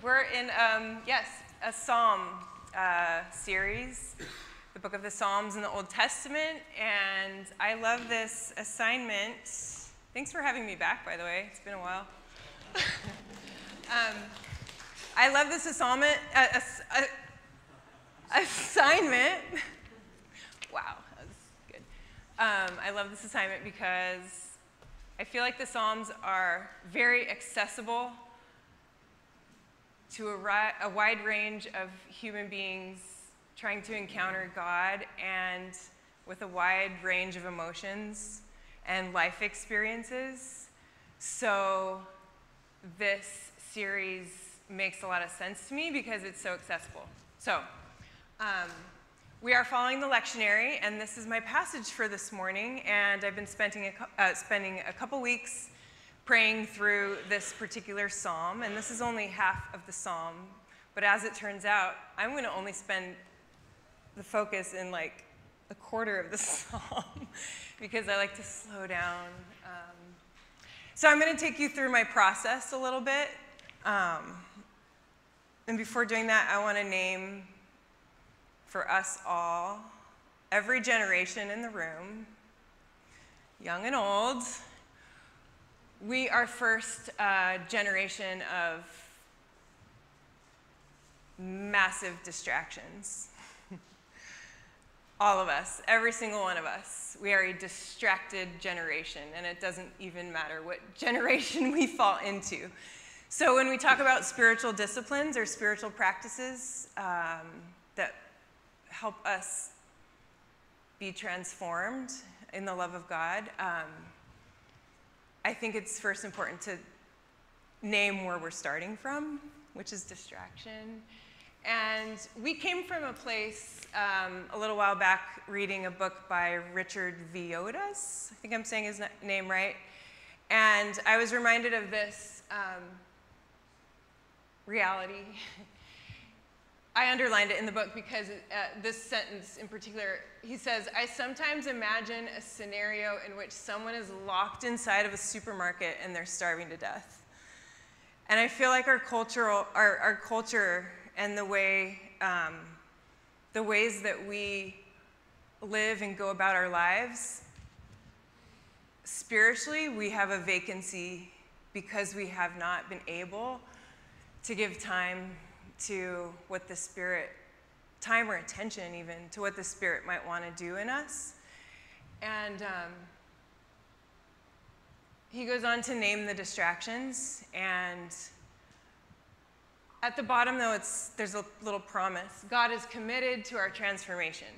We're in, um, yes, a Psalm uh, series, the book of the Psalms in the Old Testament, and I love this assignment. Thanks for having me back, by the way. It's been a while. um, I love this assignment. Uh, assignment. wow, that was good. Um, I love this assignment because I feel like the Psalms are very accessible to a, a wide range of human beings trying to encounter God and with a wide range of emotions and life experiences. So, this series makes a lot of sense to me because it's so accessible. So, um, we are following the lectionary, and this is my passage for this morning. And I've been spending a, uh, spending a couple weeks praying through this particular psalm, and this is only half of the psalm. But as it turns out, I'm going to only spend the focus in like a quarter of the psalm because I like to slow down. Um, so I'm going to take you through my process a little bit. Um, and before doing that, I want to name for us all, every generation in the room, young and old, we are first uh, generation of massive distractions. All of us, every single one of us, we are a distracted generation, and it doesn't even matter what generation we fall into. So, when we talk about spiritual disciplines or spiritual practices um, that help us be transformed in the love of God, um, I think it's first important to name where we're starting from, which is distraction. And we came from a place um, a little while back reading a book by Richard Villodas. I think I'm saying his name right. And I was reminded of this um, reality I underlined it in the book because uh, this sentence in particular, he says, I sometimes imagine a scenario in which someone is locked inside of a supermarket and they're starving to death. And I feel like our cultural, our, our culture and the way, um, the ways that we live and go about our lives, spiritually, we have a vacancy because we have not been able to give time to what the Spirit, time or attention even, to what the Spirit might want to do in us. And um, he goes on to name the distractions. And at the bottom, though, it's, there's a little promise God is committed to our transformation.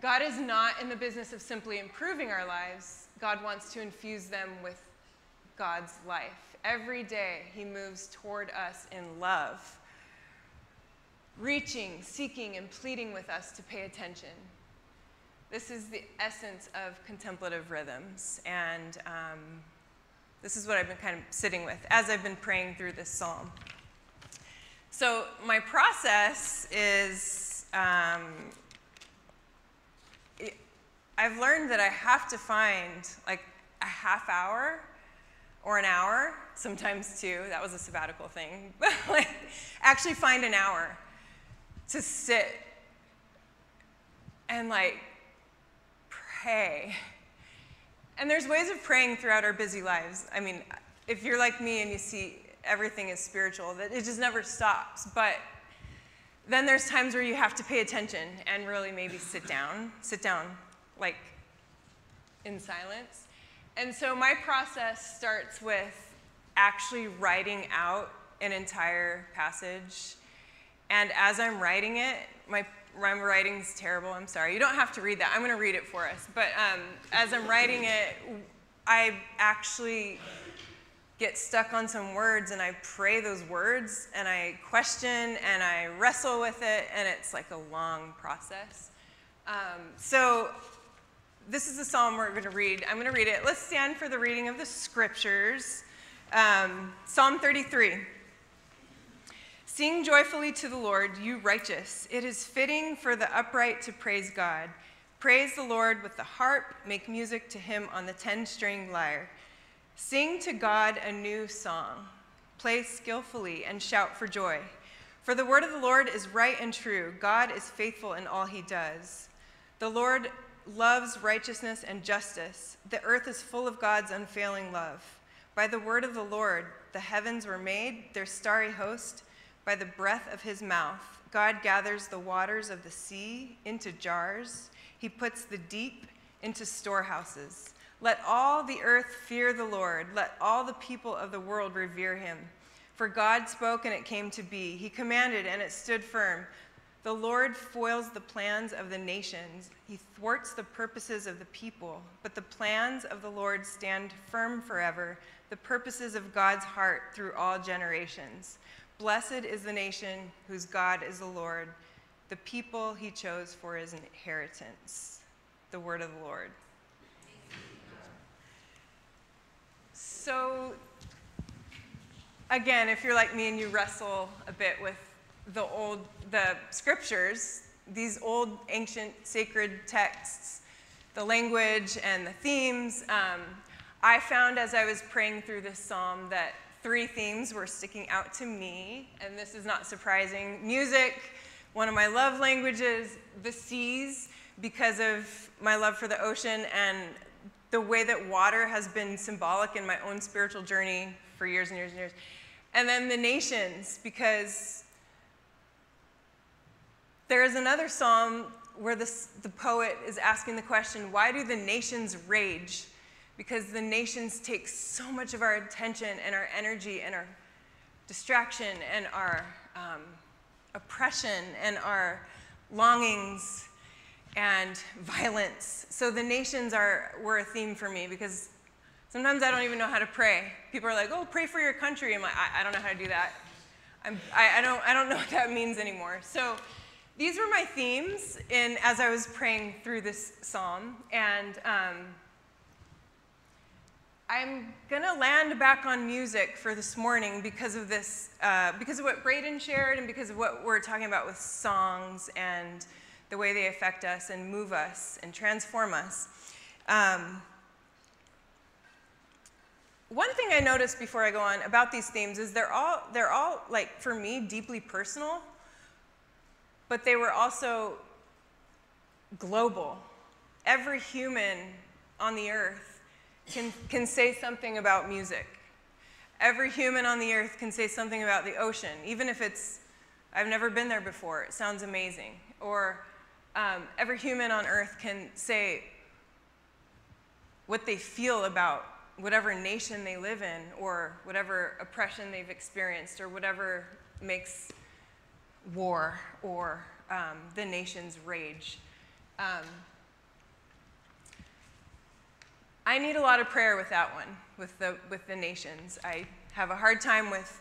God is not in the business of simply improving our lives, God wants to infuse them with God's life. Every day, He moves toward us in love, reaching, seeking, and pleading with us to pay attention. This is the essence of contemplative rhythms. And um, this is what I've been kind of sitting with as I've been praying through this psalm. So, my process is um, I've learned that I have to find like a half hour or an hour, sometimes two. That was a sabbatical thing. But like, actually find an hour to sit and like pray. And there's ways of praying throughout our busy lives. I mean, if you're like me and you see everything is spiritual, that it just never stops. But then there's times where you have to pay attention and really maybe sit down, sit down like in silence and so my process starts with actually writing out an entire passage. And as I'm writing it, my, my writing's terrible, I'm sorry. You don't have to read that, I'm gonna read it for us. But um, as I'm writing it, I actually get stuck on some words and I pray those words and I question and I wrestle with it, and it's like a long process. Um, so this is the psalm we're going to read. I'm going to read it. Let's stand for the reading of the scriptures. Um, psalm 33. Sing joyfully to the Lord, you righteous. It is fitting for the upright to praise God. Praise the Lord with the harp, make music to him on the ten string lyre. Sing to God a new song. Play skillfully and shout for joy. For the word of the Lord is right and true. God is faithful in all he does. The Lord loves righteousness and justice. The earth is full of God's unfailing love. By the word of the Lord, the heavens were made, their starry host, by the breath of his mouth. God gathers the waters of the sea into jars. He puts the deep into storehouses. Let all the earth fear the Lord. Let all the people of the world revere him. For God spoke and it came to be. He commanded and it stood firm. The Lord foils the plans of the nations. He thwarts the purposes of the people. But the plans of the Lord stand firm forever, the purposes of God's heart through all generations. Blessed is the nation whose God is the Lord, the people he chose for his inheritance. The word of the Lord. So, again, if you're like me and you wrestle a bit with the old, the scriptures, these old ancient sacred texts, the language and the themes, um, I found as I was praying through this psalm that three themes were sticking out to me, and this is not surprising. Music, one of my love languages, the seas, because of my love for the ocean and the way that water has been symbolic in my own spiritual journey for years and years and years. And then the nations, because there is another psalm where this, the poet is asking the question why do the nations rage? Because the nations take so much of our attention and our energy and our distraction and our um, oppression and our longings and violence. So the nations are, were a theme for me because sometimes I don't even know how to pray. People are like, oh, pray for your country. I'm like, I, I don't know how to do that. I'm, I, I, don't, I don't know what that means anymore. So these were my themes in, as I was praying through this psalm. And um, I'm going to land back on music for this morning because of this, uh, because of what Braden shared and because of what we're talking about with songs and the way they affect us and move us and transform us. Um, one thing I noticed before I go on about these themes is they're all, they're all like, for me, deeply personal, but they were also global. Every human on the earth can, can say something about music. Every human on the earth can say something about the ocean, even if it's, I've never been there before, it sounds amazing. Or um, every human on earth can say what they feel about whatever nation they live in, or whatever oppression they've experienced, or whatever makes war or um, the nation's rage. Um, I need a lot of prayer with that one, with the, with the nations. I have a hard time with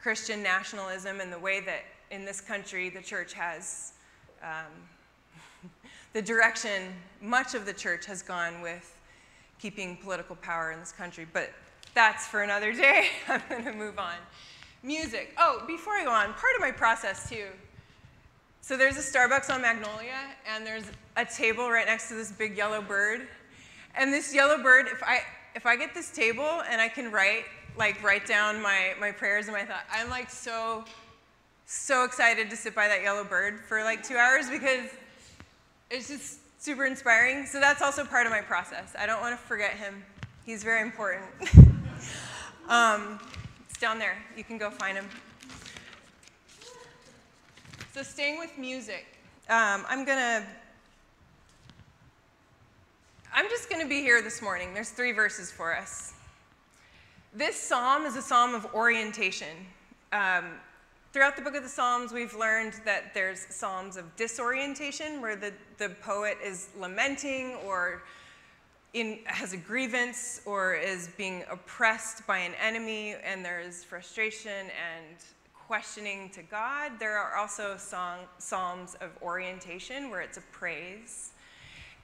Christian nationalism and the way that in this country the church has um, the direction much of the church has gone with keeping political power in this country. But that's for another day. I'm going to move on. Music. Oh, before I go on, part of my process too. So there's a Starbucks on Magnolia, and there's a table right next to this big yellow bird. And this yellow bird, if I if I get this table and I can write like write down my my prayers and my thoughts, I'm like so so excited to sit by that yellow bird for like two hours because it's just super inspiring. So that's also part of my process. I don't want to forget him. He's very important. um, down there. You can go find him. So staying with music, um, I'm gonna. I'm just going to be here this morning. There's three verses for us. This psalm is a psalm of orientation. Um, Throughout the book of the Psalms, we've learned that there's psalms of disorientation, where the, the poet is lamenting or in, has a grievance or is being oppressed by an enemy, and there's frustration and questioning to God. There are also song, psalms of orientation, where it's a praise.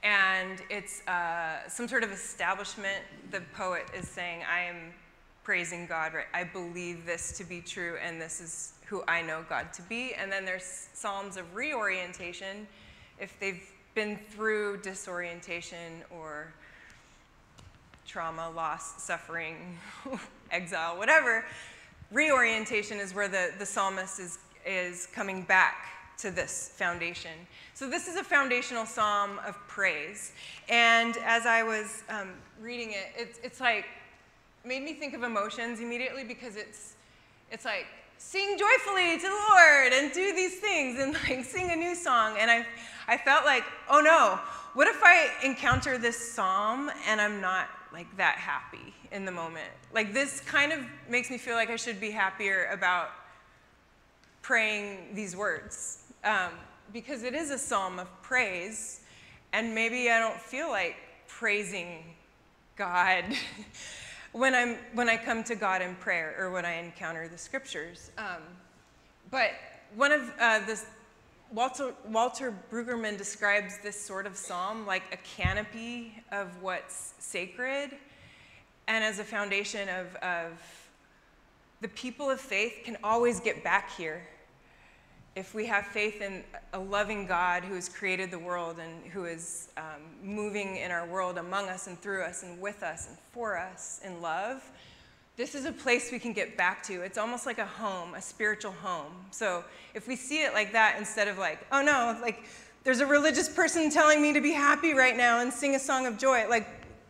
And it's uh, some sort of establishment. The poet is saying, I am praising God, right? I believe this to be true, and this is who I know God to be. And then there's Psalms of reorientation, if they've been through disorientation or trauma, loss, suffering, exile, whatever. reorientation is where the, the psalmist is, is coming back to this foundation. So, this is a foundational psalm of praise. And as I was um, reading it, it's, it's like, made me think of emotions immediately because it's, it's like, sing joyfully to the Lord and do these things and like sing a new song. And I, I felt like, oh no, what if I encounter this psalm and I'm not like that happy in the moment? Like this kind of makes me feel like I should be happier about praying these words um, because it is a psalm of praise, and maybe I don't feel like praising God. when, I'm, when I come to God in prayer or when I encounter the scriptures. Um, but one of uh, this, Walter, Walter Brueggemann describes this sort of psalm like a canopy of what's sacred and as a foundation of, of the people of faith can always get back here if we have faith in a loving God who has created the world and who is um, moving in our world among us and through us and with us and for us in love, this is a place we can get back to. It's almost like a home, a spiritual home. So if we see it like that instead of like, oh no, like there's a religious person telling me to be happy right now and sing a song of joy, like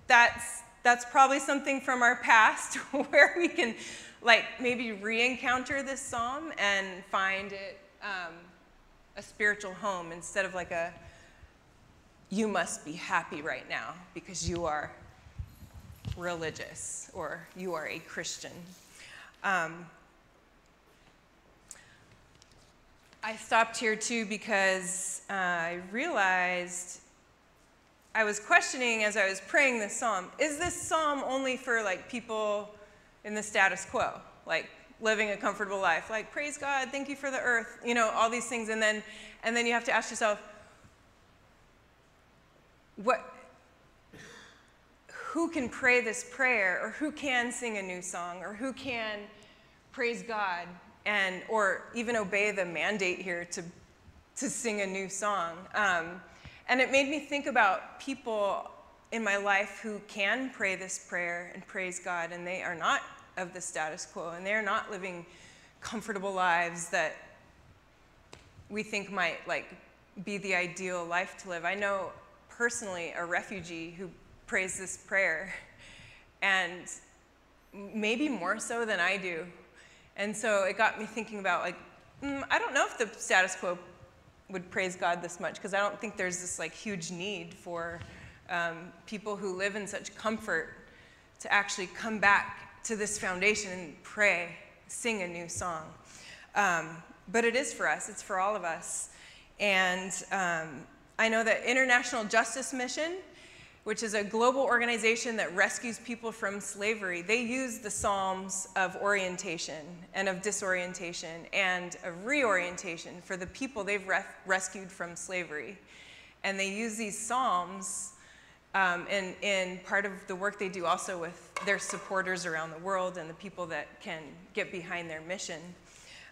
that's that's probably something from our past where we can like maybe re-encounter this psalm and find it um, a spiritual home instead of like a, you must be happy right now because you are religious or you are a Christian. Um, I stopped here too because uh, I realized I was questioning as I was praying this psalm is this psalm only for like people in the status quo? Like living a comfortable life. Like, praise God, thank you for the earth, you know, all these things. And then, and then you have to ask yourself, what, who can pray this prayer, or who can sing a new song, or who can praise God, and, or even obey the mandate here to, to sing a new song? Um, and it made me think about people in my life who can pray this prayer and praise God, and they are not of the status quo, and they're not living comfortable lives that we think might like be the ideal life to live. I know personally a refugee who prays this prayer, and maybe more so than I do. And so it got me thinking about like, mm, I don't know if the status quo would praise God this much because I don't think there's this like huge need for um, people who live in such comfort to actually come back to this foundation and pray, sing a new song. Um, but it is for us, it's for all of us. And um, I know that International Justice Mission, which is a global organization that rescues people from slavery, they use the Psalms of orientation and of disorientation and of reorientation for the people they've re rescued from slavery. And they use these Psalms um, and, and part of the work they do also with their supporters around the world and the people that can get behind their mission.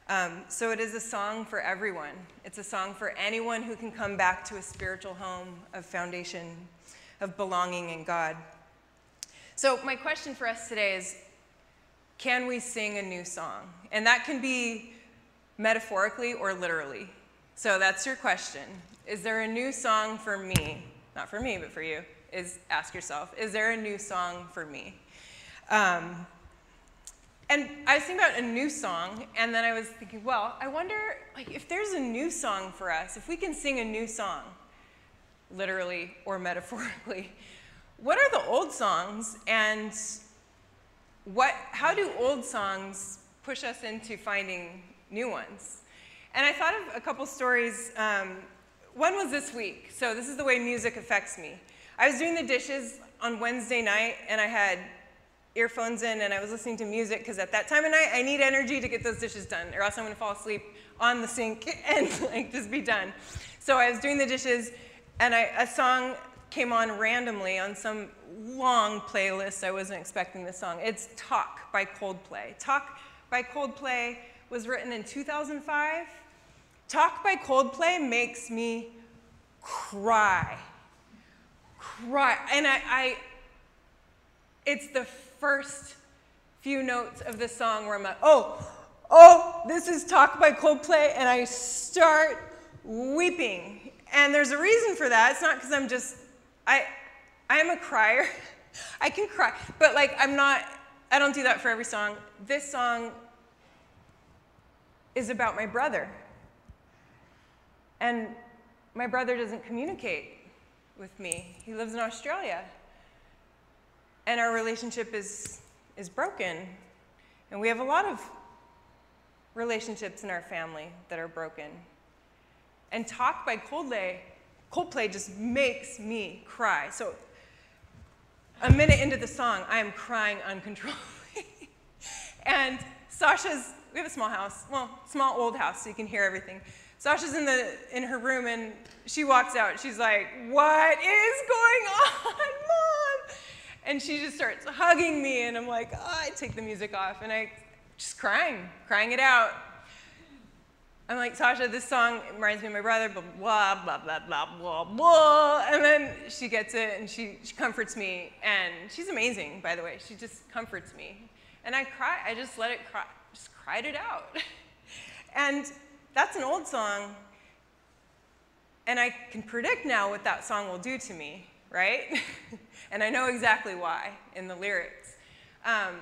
Um, so it is a song for everyone. It's a song for anyone who can come back to a spiritual home of foundation, of belonging in God. So my question for us today is, can we sing a new song? And that can be metaphorically or literally. So that's your question. Is there a new song for me? Not for me, but for you is ask yourself, is there a new song for me? Um, and I was thinking about a new song, and then I was thinking, well, I wonder, like, if there's a new song for us, if we can sing a new song, literally or metaphorically, what are the old songs, and what, how do old songs push us into finding new ones? And I thought of a couple stories. Um, one was this week, so this is the way music affects me. I was doing the dishes on Wednesday night, and I had earphones in, and I was listening to music because at that time of night, I need energy to get those dishes done, or else I'm gonna fall asleep on the sink and like just be done. So I was doing the dishes, and I, a song came on randomly on some long playlist. I wasn't expecting this song. It's Talk by Coldplay. Talk by Coldplay was written in 2005. Talk by Coldplay makes me cry cry. And I, I, it's the first few notes of the song where I'm like, oh, oh, this is Talk by Coldplay, and I start weeping. And there's a reason for that. It's not because I'm just, I, I am a crier. I can cry, but like I'm not, I don't do that for every song. This song is about my brother. And my brother doesn't communicate with me. He lives in Australia. And our relationship is, is broken. And we have a lot of relationships in our family that are broken. And Talk by Coldplay, Coldplay just makes me cry. So a minute into the song, I am crying uncontrollably. and Sasha's, we have a small house, well, small old house, so you can hear everything. Sasha's in, the, in her room and she walks out. She's like, What is going on, mom? And she just starts hugging me, and I'm like, oh, I take the music off, and I just crying, crying it out. I'm like, Sasha, this song reminds me of my brother, blah, blah, blah, blah, blah, blah, blah. And then she gets it and she, she comforts me. And she's amazing, by the way. She just comforts me. And I cry, I just let it cry, just cried it out. and that's an old song. And I can predict now what that song will do to me, right? and I know exactly why in the lyrics. Um,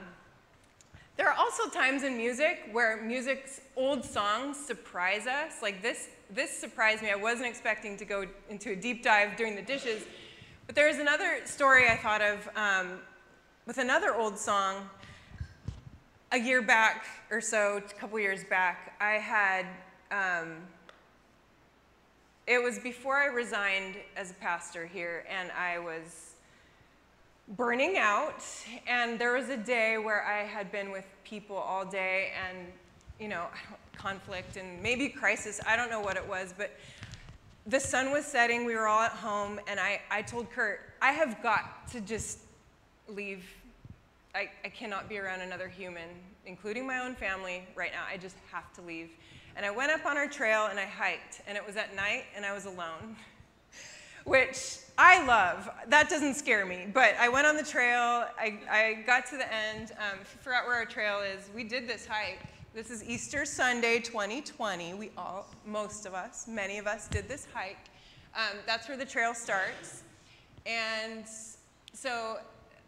there are also times in music where music's old songs surprise us. Like this, this surprised me. I wasn't expecting to go into a deep dive during the dishes. But there's another story I thought of um, with another old song. A year back or so, a couple years back, I had, um, it was before I resigned as a pastor here, and I was burning out, and there was a day where I had been with people all day and, you know, conflict and maybe crisis, I don't know what it was, but the sun was setting, we were all at home, and I, I told Kurt, I have got to just leave. I, I cannot be around another human, including my own family, right now. I just have to leave. And I went up on our trail and I hiked, and it was at night, and I was alone which I love. That doesn't scare me. But I went on the trail. I, I got to the end. Um, if you forgot where our trail is, we did this hike. This is Easter Sunday 2020. We all, most of us, many of us did this hike. Um, that's where the trail starts. And so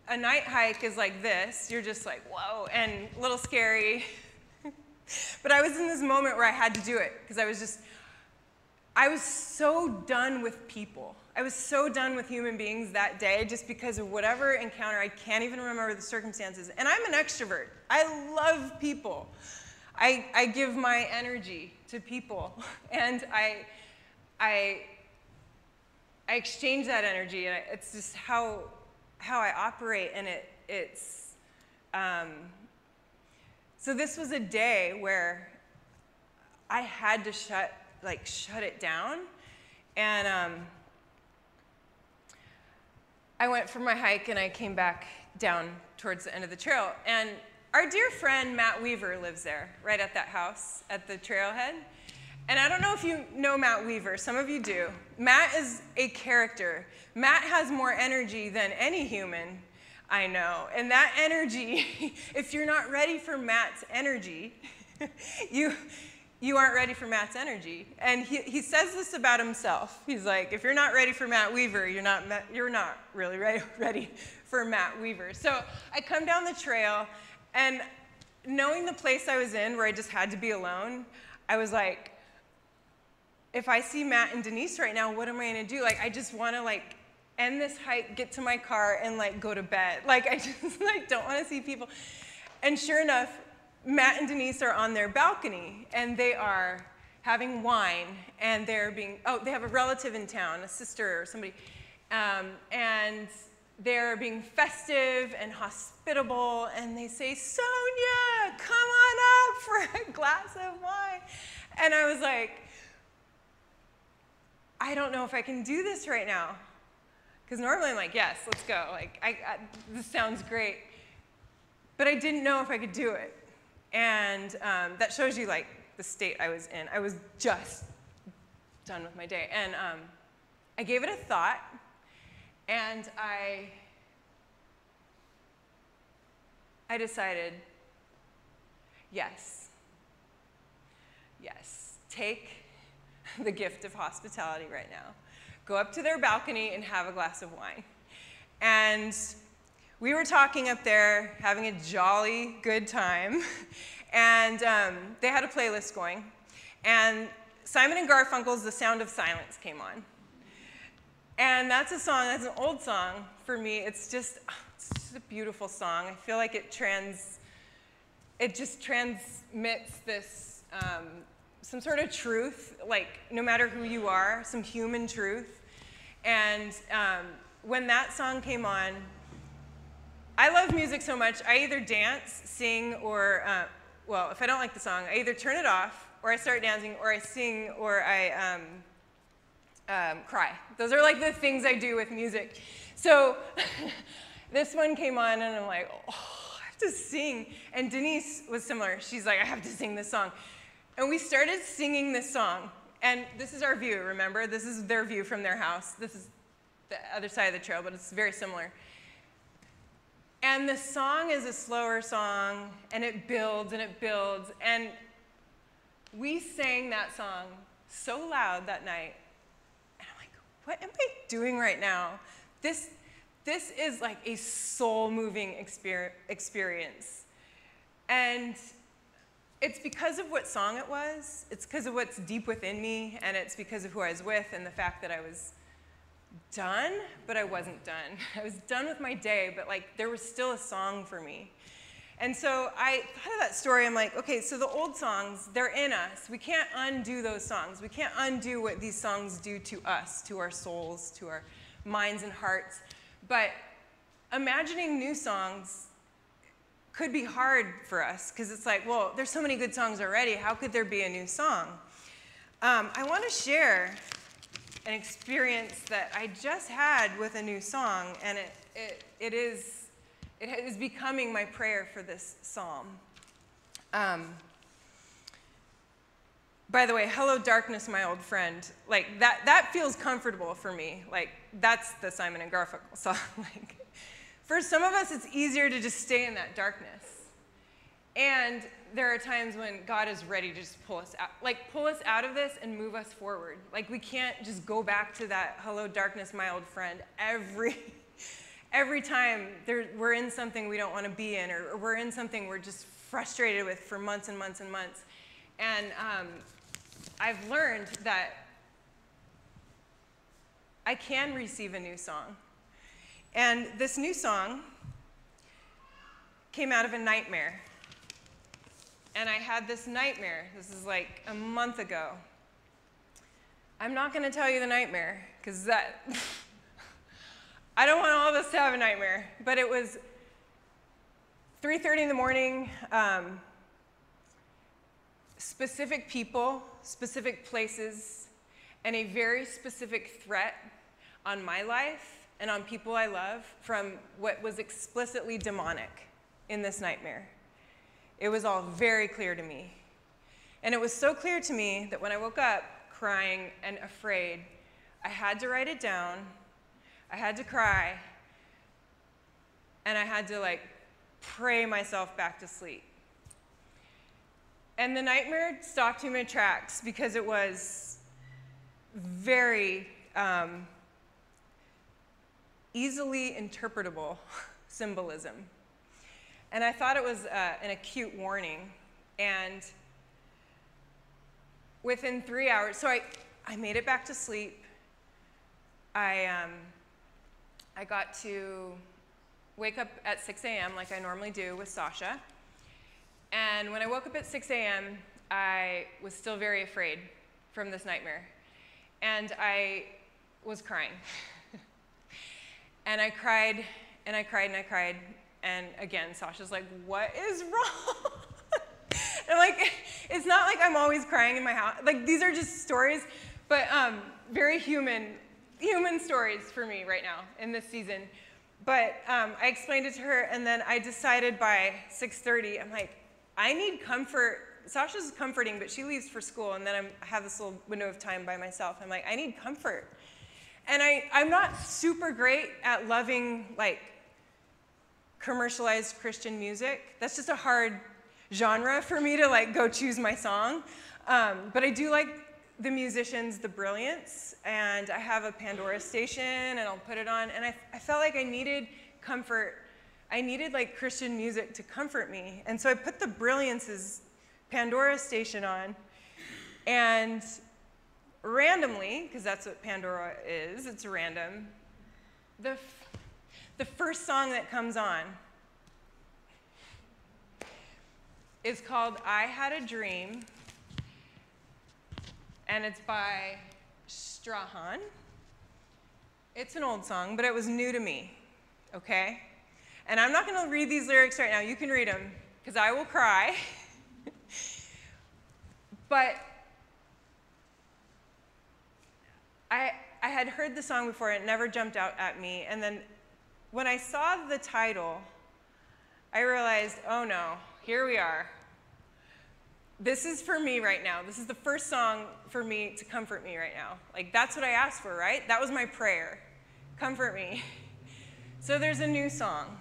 a night hike is like this. You're just like, whoa, and a little scary. but I was in this moment where I had to do it because I was just, I was so done with people. I was so done with human beings that day just because of whatever encounter. I can't even remember the circumstances. And I'm an extrovert. I love people. I, I give my energy to people. And I, I, I exchange that energy. And it's just how, how I operate. And it, it's, um, so this was a day where I had to shut, like, shut it down. And, um, I went for my hike and I came back down towards the end of the trail. And our dear friend Matt Weaver lives there, right at that house at the trailhead. And I don't know if you know Matt Weaver, some of you do. Matt is a character. Matt has more energy than any human I know. And that energy, if you're not ready for Matt's energy, you, you aren't ready for Matt's energy. And he, he says this about himself. He's like, if you're not ready for Matt Weaver, you're not, you're not really ready, ready for Matt Weaver. So I come down the trail, and knowing the place I was in where I just had to be alone, I was like, if I see Matt and Denise right now, what am I gonna do? Like, I just wanna like end this hike, get to my car, and like go to bed. Like, I just like don't wanna see people. And sure enough, Matt and Denise are on their balcony and they are having wine and they're being, oh, they have a relative in town, a sister or somebody, um, and they're being festive and hospitable and they say, Sonia, come on up for a glass of wine. And I was like, I don't know if I can do this right now. Because normally I'm like, yes, let's go. Like, I, I, this sounds great. But I didn't know if I could do it. And um, that shows you like the state I was in. I was just done with my day. And um, I gave it a thought, and I I decided yes. Yes. Take the gift of hospitality right now. Go up to their balcony and have a glass of wine. And we were talking up there, having a jolly good time. And um, they had a playlist going. And Simon and Garfunkel's The Sound of Silence came on. And that's a song, that's an old song for me. It's just, it's just a beautiful song. I feel like it trans, it just transmits this, um, some sort of truth, like no matter who you are, some human truth. And um, when that song came on, I love music so much, I either dance, sing, or, uh, well, if I don't like the song, I either turn it off, or I start dancing, or I sing, or I um, um, cry. Those are like the things I do with music. So this one came on, and I'm like, oh, I have to sing. And Denise was similar. She's like, I have to sing this song. And we started singing this song. And this is our view, remember? This is their view from their house. This is the other side of the trail, but it's very similar. And the song is a slower song, and it builds and it builds. And we sang that song so loud that night. And I'm like, what am I doing right now? This, this is like a soul moving experience. And it's because of what song it was, it's because of what's deep within me, and it's because of who I was with and the fact that I was done, but I wasn't done. I was done with my day, but like there was still a song for me. And so I thought of that story. I'm like, okay, so the old songs, they're in us. We can't undo those songs. We can't undo what these songs do to us, to our souls, to our minds and hearts. But imagining new songs could be hard for us because it's like, well, there's so many good songs already. How could there be a new song? Um, I want to share an experience that I just had with a new song, and it, it, it, is, it is becoming my prayer for this psalm. Um, by the way, hello darkness, my old friend. Like that, that feels comfortable for me. Like that's the Simon and Garfunkel song. like, for some of us, it's easier to just stay in that darkness. And there are times when God is ready to just pull us out, like pull us out of this and move us forward. Like we can't just go back to that hello darkness, my old friend every every time there, we're in something we don't want to be in, or, or, we're in something we're just frustrated with for months and months and months. And um, I've learned that I can receive a new song. And this new song came out of a nightmare and I had this nightmare. This is like a month ago. I'm not going to tell you the nightmare because that, I don't want all of us to have a nightmare. But it was 3:30 in the morning. Um, specific people, specific places, and a very specific threat on my life and on people I love from what was explicitly demonic in this nightmare. It was all very clear to me. And it was so clear to me that when I woke up crying and afraid, I had to write it down, I had to cry, and I had to like pray myself back to sleep. And the nightmare stopped me in tracks because it was very um, easily interpretable symbolism. And I thought it was uh, an acute warning. And within three hours, so I, I made it back to sleep. I, um, I got to wake up at 6 a.m. like I normally do with Sasha. And when I woke up at 6 a.m., I was still very afraid from this nightmare. And I was crying. and I cried and I cried and I cried and again, Sasha's like, what is wrong? and like, it's not like I'm always crying in my house. Like, these are just stories, but um, very human, human stories for me right now in this season. But um, I explained it to her, and then I decided by 6:30, I'm like, I need comfort. Sasha's comforting, but she leaves for school, and then I'm, I have this little window of time by myself. I'm like, I need comfort. And I, I'm not super great at loving like commercialized Christian music. That's just a hard genre for me to like go choose my song. Um, but I do like the musicians, the Brilliance, and I have a Pandora station and I'll put it on. And I, I felt like I needed comfort. I needed like Christian music to comfort me. And so I put the Brilliance's Pandora station on. And randomly, because that's what Pandora is, it's random, the, the first song that comes on is called I Had a Dream, and it's by Strahan. It's an old song, but it was new to me, okay? And I'm not going to read these lyrics right now. You can read them, because I will cry. but I, I had heard the song before, it never jumped out at me. And then when I saw the title, I realized, oh no, here we are. This is for me right now. This is the first song for me to comfort me right now. Like, that's what I asked for, right? That was my prayer. Comfort me. So there's a new song.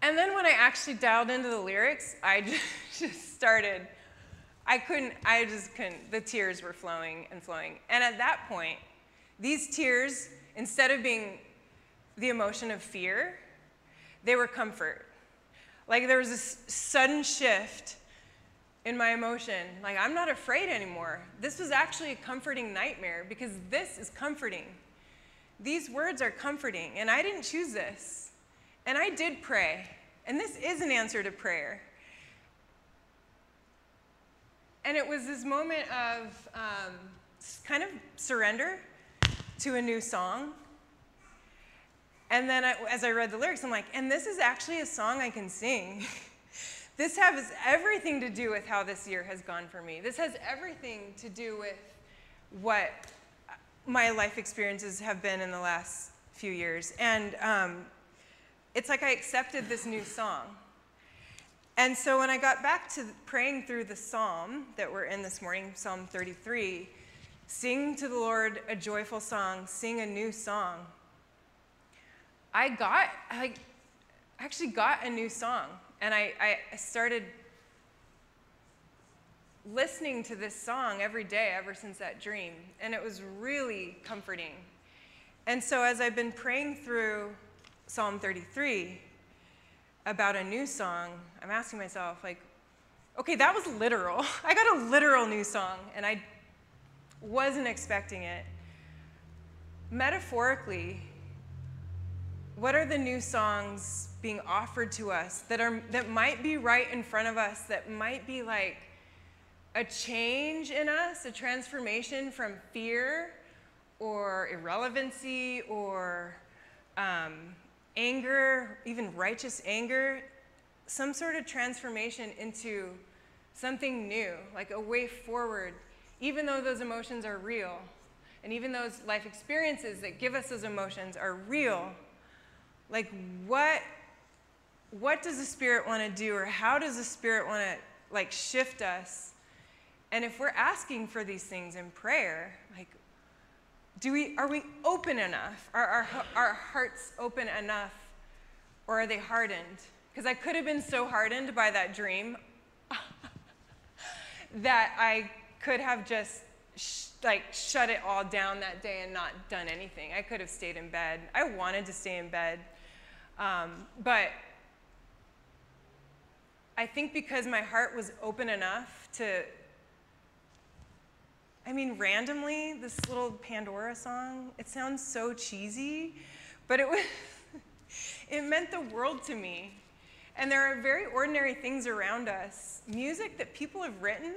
And then when I actually dialed into the lyrics, I just started I couldn't, I just couldn't. The tears were flowing and flowing. And at that point, these tears, instead of being the emotion of fear, they were comfort. Like there was this sudden shift in my emotion. Like, I'm not afraid anymore. This was actually a comforting nightmare because this is comforting. These words are comforting, and I didn't choose this. And I did pray, and this is an answer to prayer. And it was this moment of um, kind of surrender to a new song. And then I, as I read the lyrics, I'm like, and this is actually a song I can sing. this has everything to do with how this year has gone for me. This has everything to do with what my life experiences have been in the last few years. And um, it's like I accepted this new song. And so when I got back to praying through the psalm that we're in this morning, Psalm 33, sing to the Lord a joyful song, sing a new song. I got, I actually got a new song. And I, I started listening to this song every day ever since that dream. And it was really comforting. And so as I've been praying through Psalm 33, about a new song, I'm asking myself, like, okay, that was literal. I got a literal new song, and I wasn't expecting it. Metaphorically, what are the new songs being offered to us that, are, that might be right in front of us, that might be like a change in us, a transformation from fear or irrelevancy or um, anger, even righteous anger, some sort of transformation into something new, like a way forward, even though those emotions are real. And even those life experiences that give us those emotions are real. Like, what, what does the Spirit want to do, or how does the Spirit want to like shift us? And if we're asking for these things in prayer, like, do we, are we open enough? Are our, our hearts open enough? Or are they hardened? Because I could have been so hardened by that dream that I could have just sh- like shut it all down that day and not done anything. I could have stayed in bed. I wanted to stay in bed. Um, but I think because my heart was open enough to I mean, randomly, this little Pandora song, it sounds so cheesy, but it was, it meant the world to me. And there are very ordinary things around us, music that people have written.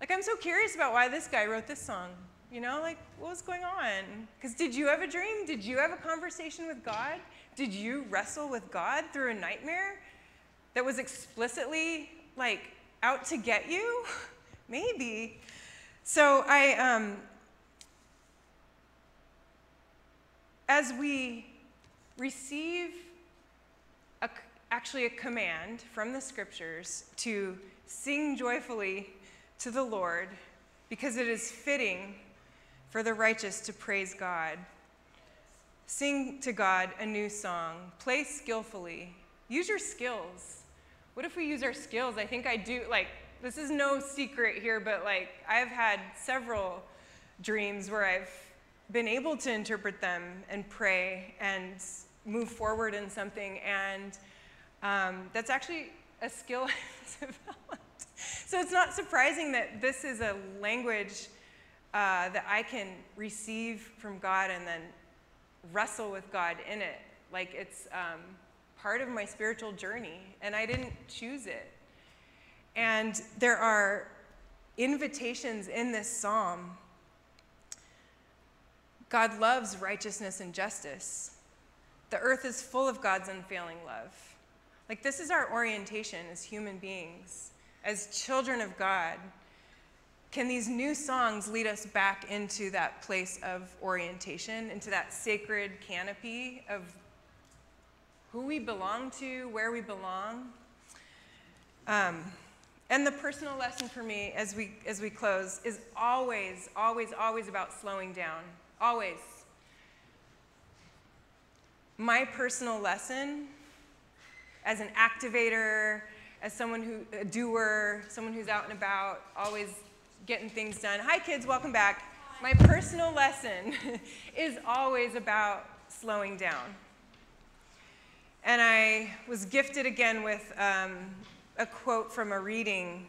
Like, I'm so curious about why this guy wrote this song. You know, like, what was going on? Because did you have a dream? Did you have a conversation with God? Did you wrestle with God through a nightmare that was explicitly, like, out to get you? Maybe. So I, um, as we receive a, actually a command from the scriptures to sing joyfully to the Lord, because it is fitting for the righteous to praise God. Sing to God a new song. Play skillfully. Use your skills. What if we use our skills? I think I do. Like, this is no secret here, but like, I've had several dreams where I've been able to interpret them and pray and move forward in something. And um, that's actually a skill I've developed. So it's not surprising that this is a language uh, that I can receive from God and then wrestle with God in it. Like it's um, part of my spiritual journey, and I didn't choose it. And there are invitations in this psalm. God loves righteousness and justice. The earth is full of God's unfailing love. Like, this is our orientation as human beings, as children of God. Can these new songs lead us back into that place of orientation, into that sacred canopy of who we belong to, where we belong? Um, and the personal lesson for me as we, as we close is always, always, always about slowing down. Always. My personal lesson as an activator, as someone who, a doer, someone who's out and about, always getting things done. Hi, kids, welcome back. My personal lesson is always about slowing down. And I was gifted again with um, a quote from a reading.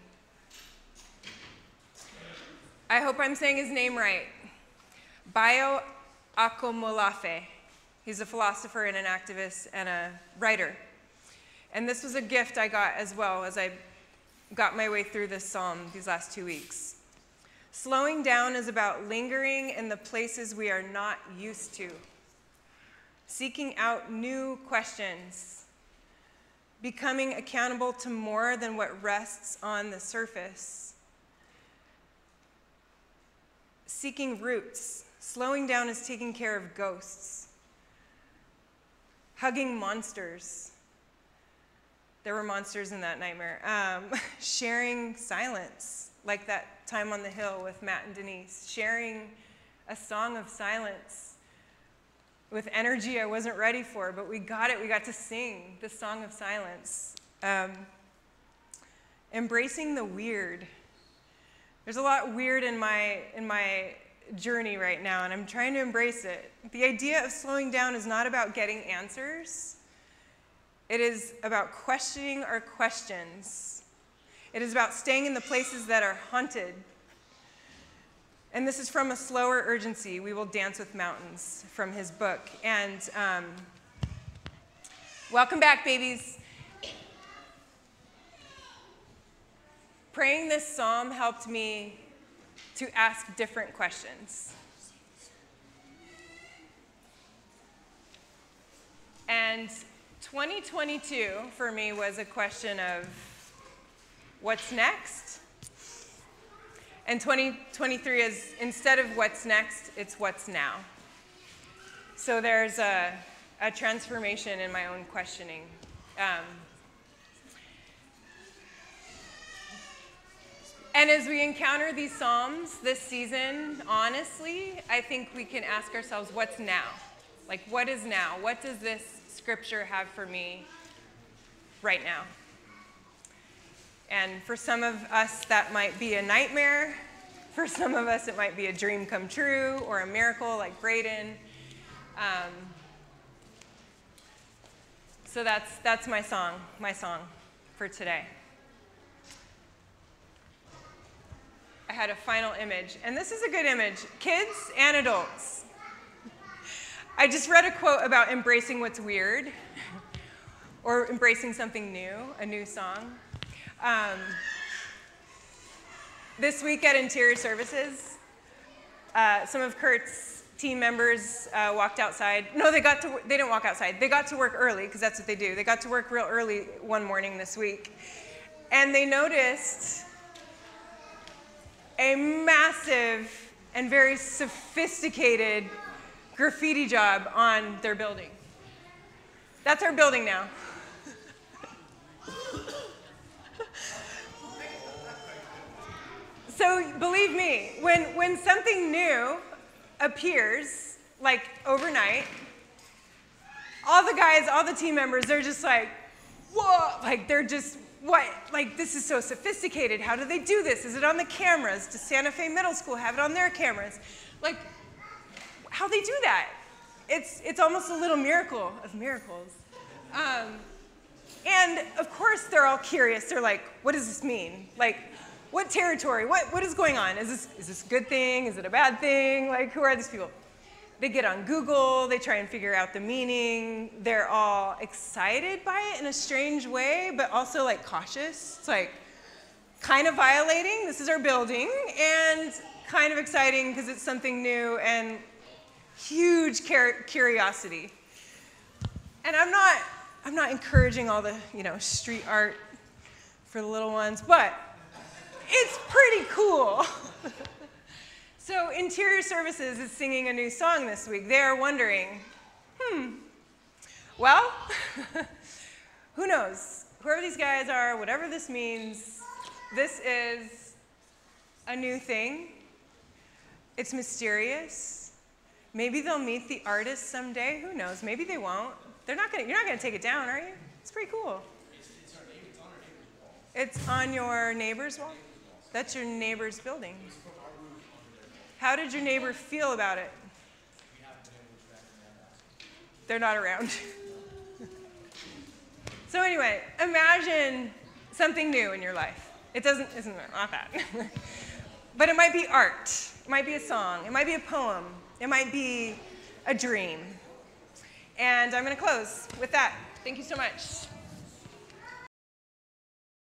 I hope I'm saying his name right. Bayo Akomolafe. He's a philosopher and an activist and a writer. And this was a gift I got as well as I got my way through this psalm these last two weeks. Slowing down is about lingering in the places we are not used to, seeking out new questions, becoming accountable to more than what rests on the surface, seeking roots. Slowing down is taking care of ghosts, hugging monsters. There were monsters in that nightmare. Um, sharing silence, like that time on the hill with Matt and Denise, sharing a song of silence with energy I wasn't ready for, but we got it. We got to sing the song of silence. Um, embracing the weird. There's a lot weird in my in my journey right now, and I'm trying to embrace it. The idea of slowing down is not about getting answers. It is about questioning our questions it is about staying in the places that are haunted. And this is from A Slower Urgency We Will Dance with Mountains from his book. And um, welcome back, babies. Praying this psalm helped me to ask different questions. And 2022 for me was a question of what's next. And 2023 is instead of what's next, it's what's now. So there's a, a transformation in my own questioning. Um, and as we encounter these Psalms this season, honestly, I think we can ask ourselves, what's now? Like, what is now? What does this scripture have for me right now? And for some of us, that might be a nightmare. For some of us, it might be a dream come true or a miracle like Braden. Um, so that's, that's my song, my song for today. I had a final image, and this is a good image kids and adults. I just read a quote about embracing what's weird or embracing something new, a new song. Um, this week at Interior Services, uh, some of Kurt's team members uh, walked outside. No, they got to. They didn't walk outside. They got to work early because that's what they do. They got to work real early one morning this week, and they noticed a massive and very sophisticated graffiti job on their building. That's our building now. So believe me, when, when something new appears, like overnight, all the guys, all the team members, they're just like, whoa, like they're just, what, like this is so sophisticated. How do they do this? Is it on the cameras? Does Santa Fe Middle School have it on their cameras? Like, how they do that? It's, it's almost a little miracle of miracles. Um, and of course, they're all curious. They're like, what does this mean? Like, what territory? What, what is going on? Is this, is this a good thing? Is it a bad thing? Like, who are these people? They get on Google, they try and figure out the meaning. They're all excited by it in a strange way, but also like cautious. It's like kind of violating, this is our building, and kind of exciting because it's something new and huge curiosity. And I'm not, I'm not encouraging all the, you know, street art for the little ones, but it's pretty cool. So Interior Services is singing a new song this week. They are wondering, hmm, well, who knows? Whoever these guys are, whatever this means, this is a new thing. It's mysterious. Maybe they'll meet the artist someday. Who knows? Maybe they won't. They're not gonna, you're not going to take it down, are you? It's pretty cool. It's, it's, it's on. It's on your neighbor's wall? That's your neighbor's building. How did your neighbor feel about it? They're not around. so anyway, imagine something new in your life. It doesn't, isn't not that. but it might be art. It might be a song. It might be a poem. It might be a dream. And I'm going to close with that. Thank you so much.